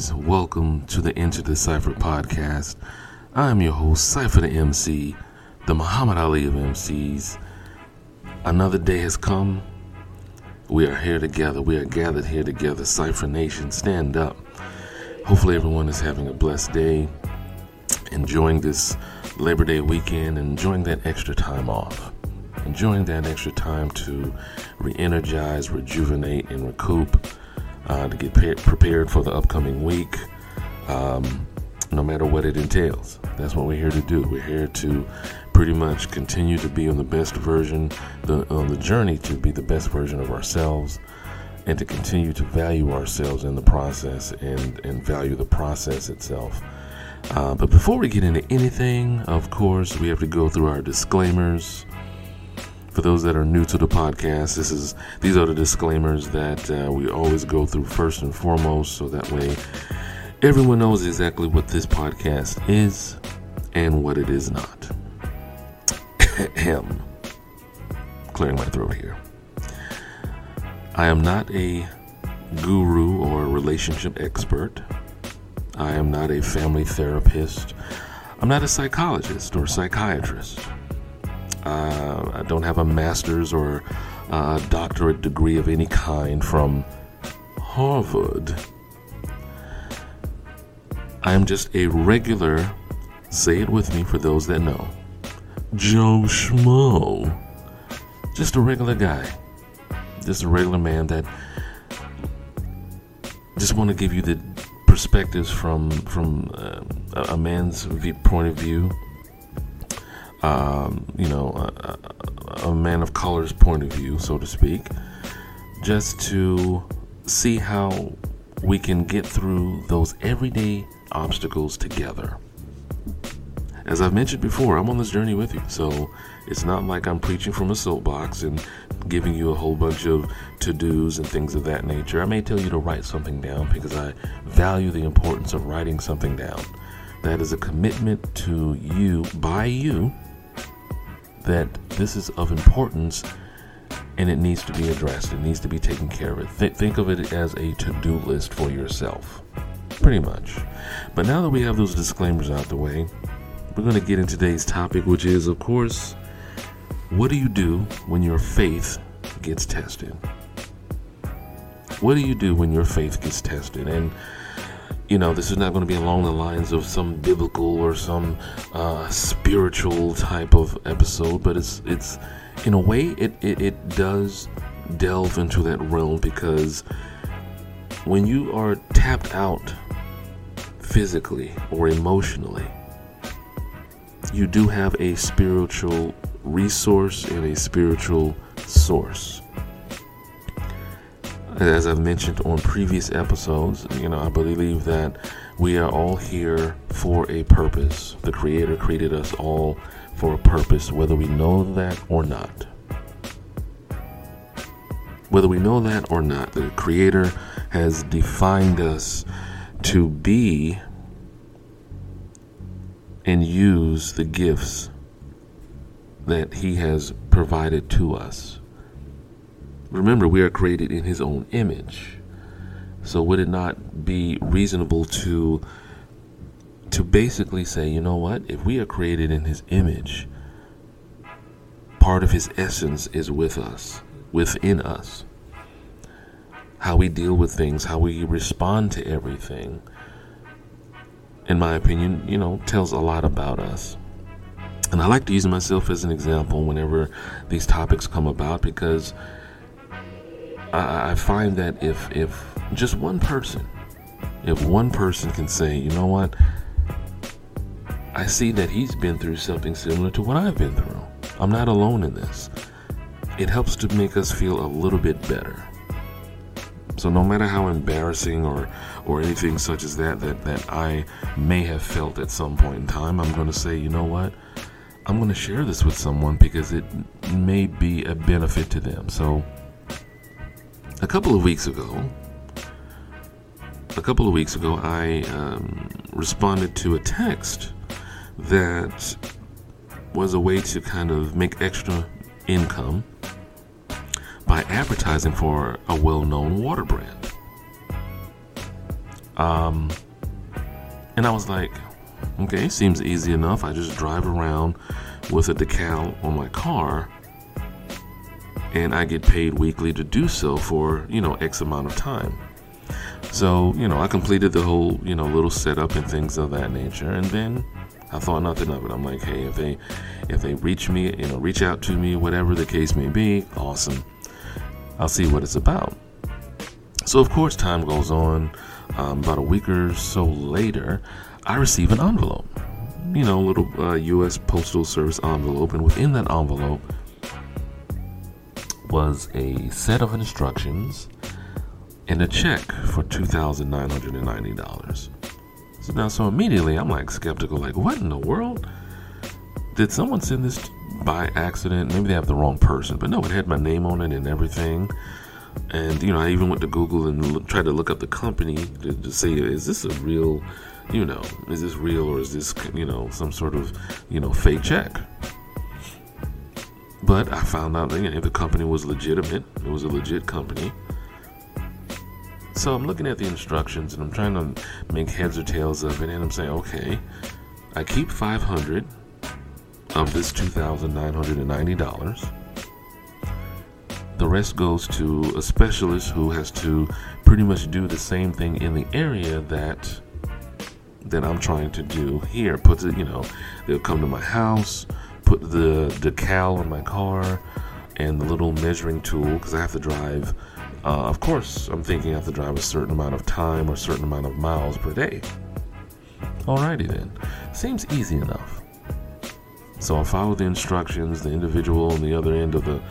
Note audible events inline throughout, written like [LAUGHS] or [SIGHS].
Welcome to the Enter the Cypher podcast. I'm your host, Cypher the MC, the Muhammad Ali of MCs. Another day has come. We are here together. We are gathered here together. Cypher Nation, stand up. Hopefully, everyone is having a blessed day, enjoying this Labor Day weekend, enjoying that extra time off, enjoying that extra time to re energize, rejuvenate, and recoup uh, to get pa- prepared for the upcoming week, um, no matter what it entails. That's what we're here to do. We're here to pretty much continue to be on the best version, the, on the journey to be the best version of ourselves, and to continue to value ourselves in the process and, and value the process itself. Uh, but before we get into anything, of course, we have to go through our disclaimers. For those that are new to the podcast, this is these are the disclaimers that uh, we always go through first and foremost, so that way everyone knows exactly what this podcast is and what it is not. [COUGHS] Ahem. Clearing my throat here. I am not a guru or relationship expert. I am not a family therapist. I'm not a psychologist or psychiatrist. Uh, I don't have a master's or a doctorate degree of any kind from Harvard. I am just a regular, say it with me for those that know, Joe Schmo. Just a regular guy. Just a regular man that just want to give you the perspectives from from uh, a man's point of view. Um, you know, a, a man of color's point of view, so to speak, just to see how we can get through those everyday obstacles together. As I've mentioned before, I'm on this journey with you, so it's not like I'm preaching from a soapbox and giving you a whole bunch of to dos and things of that nature. I may tell you to write something down because I value the importance of writing something down. That is a commitment to you, by you, that this is of importance and it needs to be addressed. It needs to be taken care of. Th- think of it as a to do list for yourself. Pretty much. But now that we have those disclaimers out the way, we're going to get into today's topic, which is, of course, what do you do when your faith gets tested? What do you do when your faith gets tested? And you know, this is not going to be along the lines of some biblical or some uh, spiritual type of episode, but it's it's in a way it, it, it does delve into that realm because when you are tapped out physically or emotionally, you do have a spiritual resource and a spiritual source. As I've mentioned on previous episodes, you know, I believe that we are all here for a purpose. The Creator created us all for a purpose, whether we know that or not. Whether we know that or not, the Creator has defined us to be and use the gifts that He has provided to us. Remember, we are created in His own image. So, would it not be reasonable to to basically say, you know what? If we are created in His image, part of His essence is with us, within us. How we deal with things, how we respond to everything, in my opinion, you know, tells a lot about us. And I like to use myself as an example whenever these topics come about because I, I find that if if just one person, if one person can say, you know what, I see that he's been through something similar to what I've been through. I'm not alone in this. It helps to make us feel a little bit better. So no matter how embarrassing or or anything such as that that that I may have felt at some point in time, I'm going to say, you know what? I'm going to share this with someone because it may be a benefit to them. So a couple of weeks ago, a couple of weeks ago, I um, responded to a text that was a way to kind of make extra income by advertising for a well known water brand. Um, and I was like, okay, seems easy enough. I just drive around with a decal on my car and I get paid weekly to do so for, you know, X amount of time. So, you know, I completed the whole, you know, little setup and things of that nature and then I thought nothing of it. I'm like, hey, if they if they reach me, you know, reach out to me, whatever the case may be, awesome. I'll see what it's about. So of course, time goes on. Um, about a week or so later, I receive an envelope. You know, a little uh, U.S. Postal Service envelope, and within that envelope was a set of instructions and a check for two thousand nine hundred and ninety dollars. So now, so immediately I'm like skeptical, like, what in the world? Did someone send this by accident? Maybe they have the wrong person, but no, it had my name on it and everything. And you know, I even went to Google and tried to look up the company to, to say, is this a real, you know, is this real or is this, you know, some sort of, you know, fake check? But I found out that you know, the company was legitimate. It was a legit company. So I'm looking at the instructions and I'm trying to make heads or tails of it, and I'm saying, okay, I keep 500 of this $2,990. The rest goes to a specialist who has to pretty much do the same thing in the area that that I'm trying to do here. Put it, you know, they'll come to my house, put the decal on my car, and the little measuring tool because I have to drive uh, of course, I'm thinking I have to drive a certain amount of time or a certain amount of miles per day. Alrighty then, seems easy enough. So I follow the instructions. The individual on the other end of the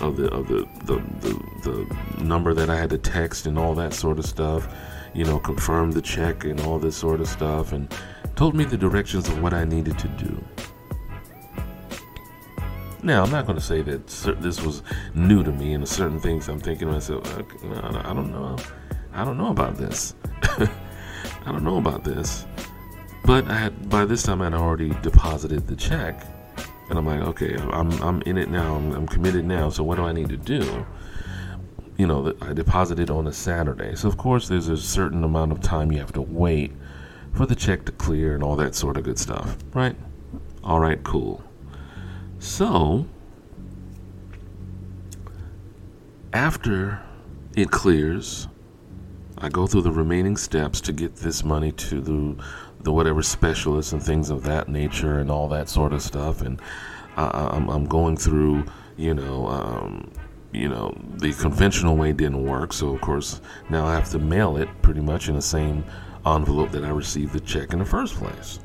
of the of the the, the, the number that I had to text and all that sort of stuff, you know, confirmed the check and all this sort of stuff, and told me the directions of what I needed to do. Now, I'm not going to say that this was new to me, and certain things I'm thinking to myself, uh, I don't know, I don't know about this. [LAUGHS] I don't know about this. But I had by this time I had already deposited the check, and I'm like, okay, I'm I'm in it now. I'm, I'm committed now. So what do I need to do? You know, I deposited on a Saturday, so of course there's a certain amount of time you have to wait for the check to clear and all that sort of good stuff, right? All right, cool. So, after it clears, I go through the remaining steps to get this money to the the whatever specialists and things of that nature and all that sort of stuff. And I, am I'm going through, you know, um, you know, the conventional way didn't work. So of course now I have to mail it pretty much in the same envelope that I received the check in the first place.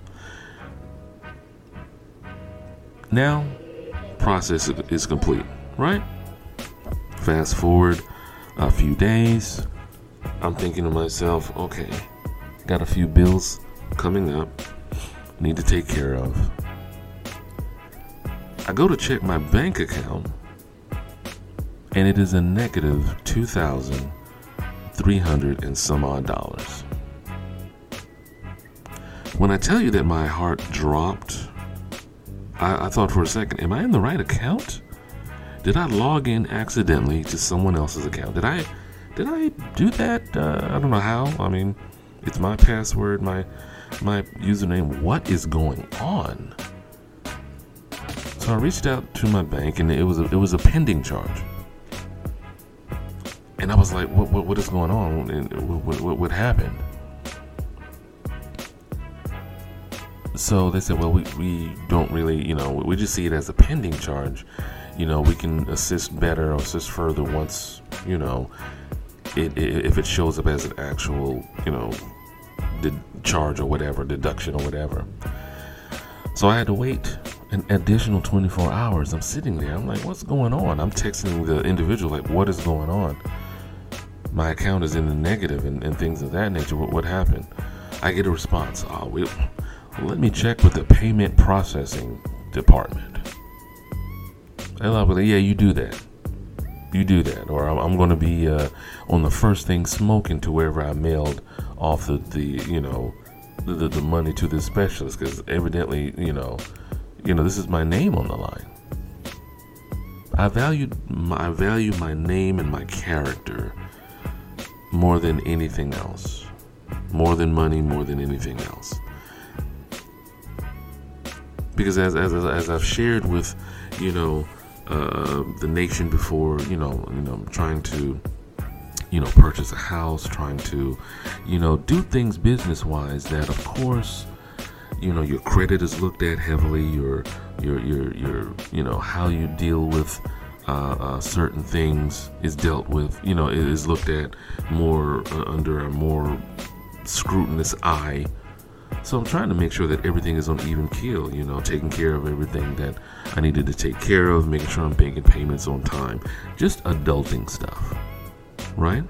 Now process is complete, right? Fast forward a few days, I'm thinking to myself, okay, got a few bills coming up, need to take care of. I go to check my bank account, and it is a negative 2,300 and some odd dollars. When I tell you that my heart dropped I, I thought for a second, am I in the right account? Did I log in accidentally to someone else's account? Did I did I do that? Uh, I don't know how. I mean, it's my password, my my username. What is going on? So I reached out to my bank, and it was a, it was a pending charge. And I was like, "What what, what is going on? What, what, what happened?" So they said, well, we, we don't really, you know, we just see it as a pending charge. You know, we can assist better or assist further once, you know, it, it, if it shows up as an actual, you know, the charge or whatever, deduction or whatever. So I had to wait an additional 24 hours. I'm sitting there. I'm like, what's going on? I'm texting the individual, like, what is going on? My account is in the negative and, and things of that nature. What, what happened? I get a response. Oh, we, let me check with the payment processing department. And I'll be like, yeah, you do that. You do that. Or I'm, going to be uh, on the first thing smoking to wherever I mailed off the, the you know, the, the money to the specialist because evidently, you know, you know, this is my name on the line. I value my, I value my name and my character more than anything else more than money, more than anything else. Because as as, as I've shared with, you know, uh, the nation before, you know, you know, trying to, you know, purchase a house, trying to, you know, do things business wise. That of course, you know, your credit is looked at heavily. Your your your your you know how you deal with uh, uh, certain things is dealt with. You know, it is looked at more uh, under a more scrutinous eye. So I'm trying to make sure that everything is on even keel. You know, taking care of everything that I needed to take care of, making sure I'm making payments on time, just adulting stuff, right?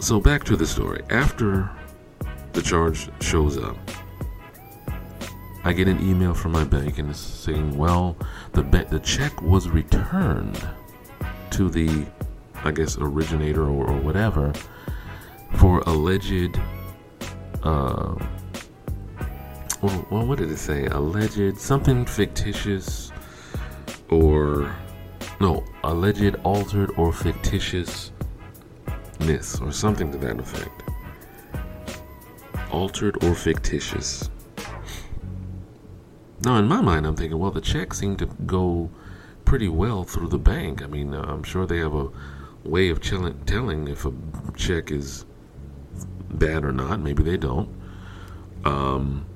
So back to the story. After the charge shows up, I get an email from my bank and it's saying, well, the be- the check was returned to the, I guess, originator or, or whatever for alleged, uh, well, what did it say? Alleged something fictitious or, no, alleged altered or fictitiousness or something to that effect. Altered or fictitious. Now, in my mind, I'm thinking, well, the check seemed to go pretty well through the bank. I mean, I'm sure they have a way of telling if a check is bad or not. Maybe they don't. Um,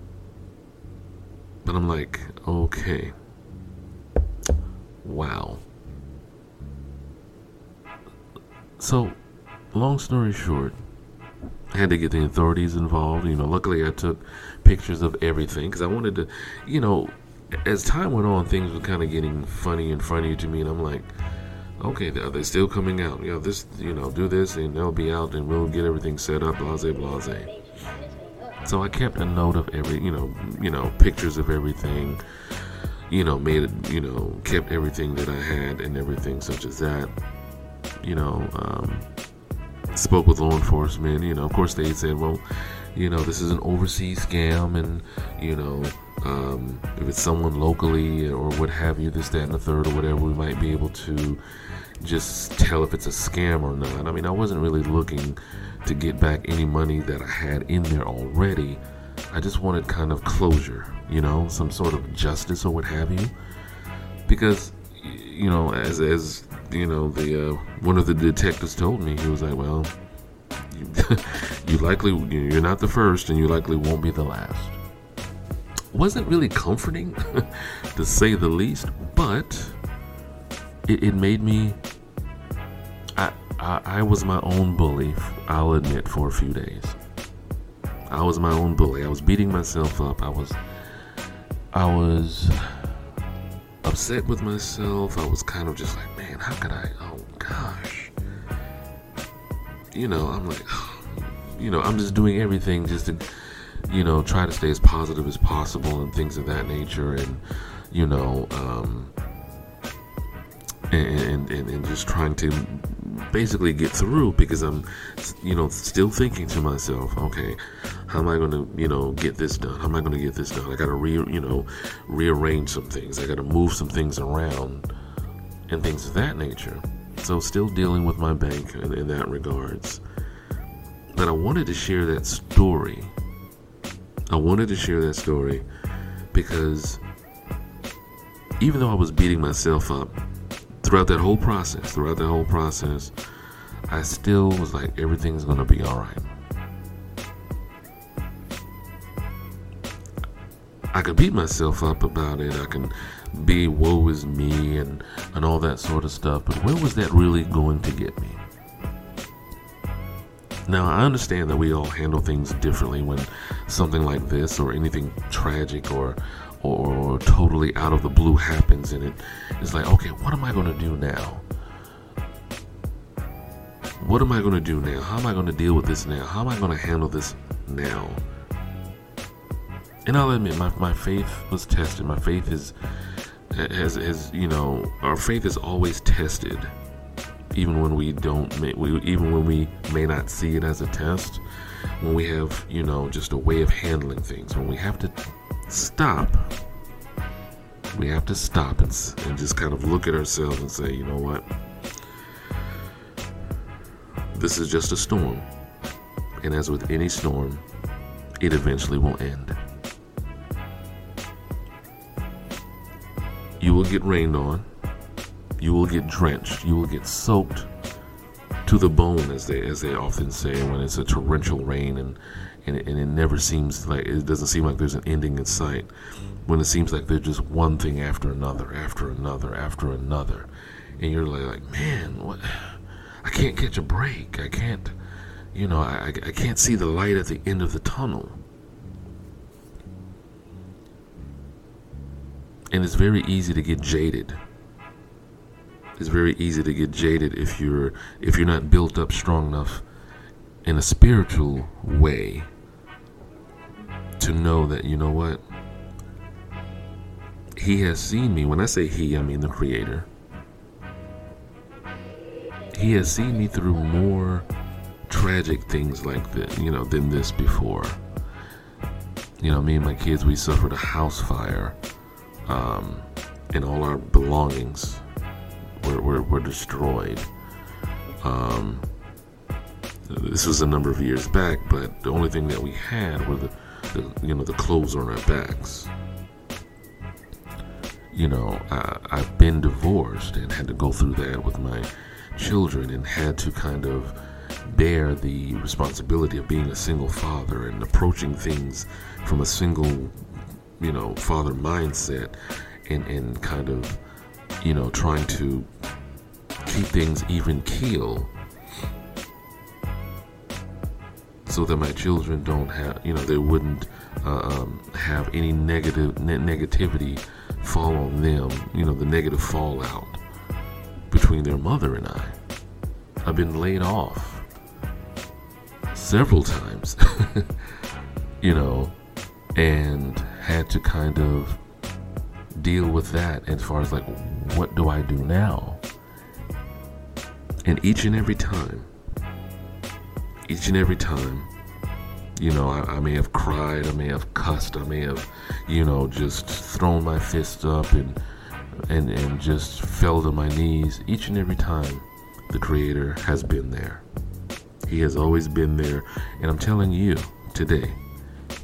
but I'm like, okay. Wow. So, long story short, I had to get the authorities involved. You know, luckily I took pictures of everything because I wanted to, you know, as time went on, things were kind of getting funny and funny to me, and I'm like, okay, are they still coming out? Yeah, this, you know, do this, and they'll be out, and we'll get everything set up, blase, blase. So I kept a note of every, you know, you know, pictures of everything. You know, made it, you know, kept everything that I had and everything such as that. You know, um, spoke with law enforcement. You know, of course they said, well, you know, this is an overseas scam, and you know, um, if it's someone locally or what have you, this, that, and the third, or whatever, we might be able to just tell if it's a scam or not. I mean, I wasn't really looking to get back any money that I had in there already. I just wanted kind of closure, you know, some sort of justice or what have you, because you know, as as you know, the uh, one of the detectives told me, he was like, "Well, you, [LAUGHS] you likely you're not the first, and you likely won't be the last." Wasn't really comforting, [LAUGHS] to say the least, but it, it made me. I, I I was my own bully. I'll admit for a few days. I was my own bully. I was beating myself up. I was. I was upset with myself. I was kind of just like, man, how could I? Oh gosh. You know, I'm like, [SIGHS] you know, I'm just doing everything just to, you know, try to stay as positive as possible and things of that nature, and you know, um, and, and, and just trying to basically get through because I'm, you know, still thinking to myself, okay, how am I going to, you know, get this done? How am I going to get this done? I got to re, you know, rearrange some things. I got to move some things around and things of that nature. So still dealing with my bank in, in that regards. But I wanted to share that story. I wanted to share that story because even though I was beating myself up throughout that whole process, throughout that whole process, I still was like, everything's gonna be all right. I could beat myself up about it. I can be woe is me and and all that sort of stuff. But where was that really going to get me? Now I understand that we all handle things differently when something like this or anything tragic or or totally out of the blue happens and it is like, okay, what am I going to do now? What am I going to do now? How am I going to deal with this now? How am I going to handle this now? And I'll admit, my, my faith was tested. My faith is, has, has, you know, our faith is always tested, even when we don't, we, even when we may not see it as a test, when we have, you know, just a way of handling things, when we have to stop. We have to stop and, and just kind of look at ourselves and say, you know what? this is just a storm. And as with any storm, it eventually will end. You will get rained on. You will get drenched. You will get soaked to the bone, as they as they often say, when it's a torrential rain and and it, and it never seems like it doesn't seem like there's an ending in sight. When it seems like there's just one thing after another, after another, after another, and you're like, like man, what? I can't catch a break. I can't, you know, I I can't see the light at the end of the tunnel. And it's very easy to get jaded it's very easy to get jaded if you're if you're not built up strong enough in a spiritual way to know that you know what? He has seen me. When i say he i mean the creator. He has seen me through more tragic things like this you know than this before. You know me and my kids we suffered a house fire um, and all our belongings were, destroyed. Um, this was a number of years back, but the only thing that we had were the, the you know the clothes on our backs. You know, I, I've been divorced and had to go through that with my children and had to kind of bear the responsibility of being a single father and approaching things from a single, you know, father mindset and, and kind of you know, trying to keep things even keel so that my children don't have, you know, they wouldn't uh, um, have any negative ne- negativity fall on them, you know, the negative fallout between their mother and I. I've been laid off several times, [LAUGHS] you know, and had to kind of deal with that as far as like what do I do now? And each and every time, each and every time, you know, I, I, may have cried, I may have cussed, I may have, you know, just thrown my fist up and and and just fell to my knees. Each and every time, the Creator has been there. He has always been there, and I'm telling you today,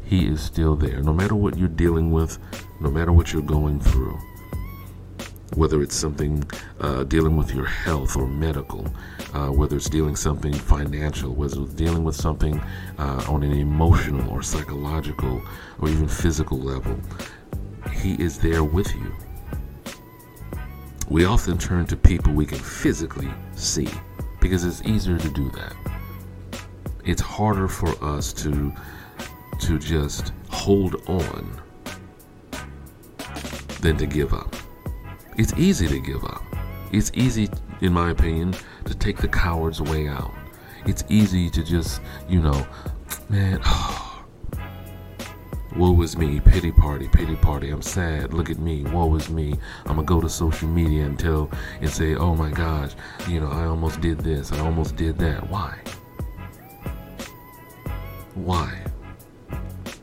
He is still there. No matter what you're dealing with, no matter what you're going through whether it's something uh, dealing with your health or medical, uh, whether it's dealing something financial, whether it's dealing with something uh, on an emotional or psychological or even physical level, He is there with you. We often turn to people we can physically see because it's easier to do that. It's harder for us to to just hold on than to give up. It's easy to give up. It's easy, in my opinion, to take the coward's way out. It's easy to just, you know, man, oh, [SIGHS] woe is me, pity party, pity party. I'm sad. Look at me, woe is me. I'm gonna go to social media and tell and say, oh my gosh, you know, I almost did this, I almost did that. Why? Why?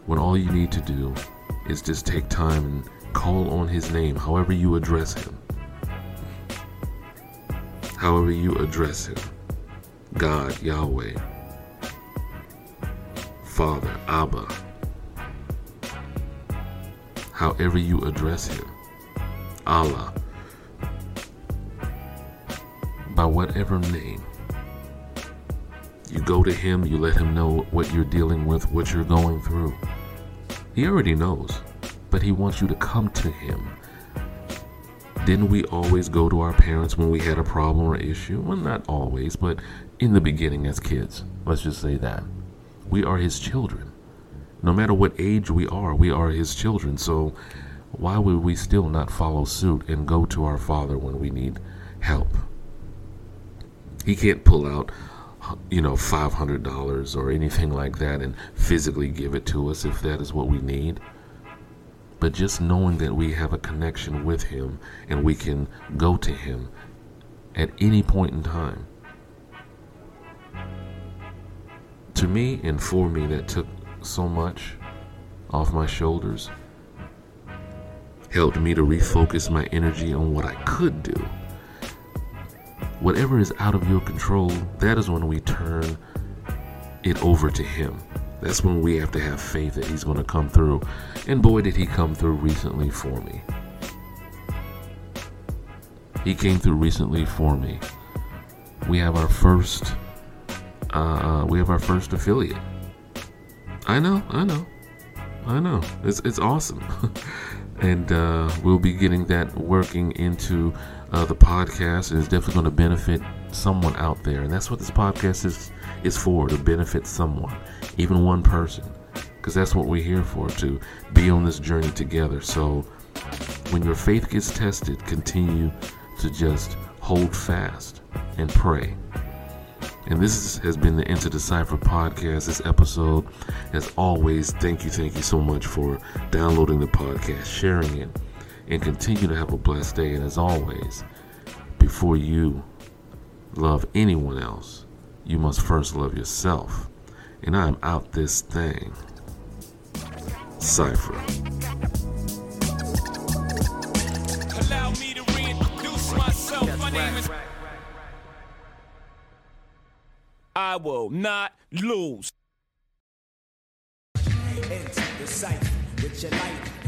When all you need to do is just take time and Call on his name, however you address him. However you address him. God, Yahweh, Father, Abba. However you address him. Allah. By whatever name. You go to him, you let him know what you're dealing with, what you're going through. He already knows but He wants you to come to Him. Didn't we always go to our parents when we had a problem or issue? Well, not always, but in the beginning as kids. Let's just say that. We are His children. No matter what age we are, we are His children. So why would we still not follow suit and go to our Father when we need help? He can't pull out you know, $500 or anything like that and physically give it to us if that is what we need. But just knowing that we have a connection with Him and we can go to Him at any point in time. To me and for me, that took so much off my shoulders, helped me to refocus my energy on what I could do. whatever is out of your control, that is when we turn it over to Him. That's when we have to have faith that He's going to come through. And boy, did He come through recently for me. He came through recently for me. We have our first, uh, we have our first affiliate. I know, I know, I know. It's it's awesome, [LAUGHS] and uh, we'll be getting that working into uh, the podcast, and it's definitely going to benefit someone out there. And that's what this podcast is is for to benefit someone, even one person, because that's what we're here for to be on this journey together. So when your faith gets tested, continue to just hold fast and pray. And this has been the Enter the Cypher podcast. This episode, as always, thank you, thank you so much for downloading the podcast, sharing it, and continue to have a blessed day. And as always, before you love anyone else, you must first love yourself. And I'm out this thing. Cypher. Allow me to reintroduce myself. My name is. I will not lose. Into the cipher with your light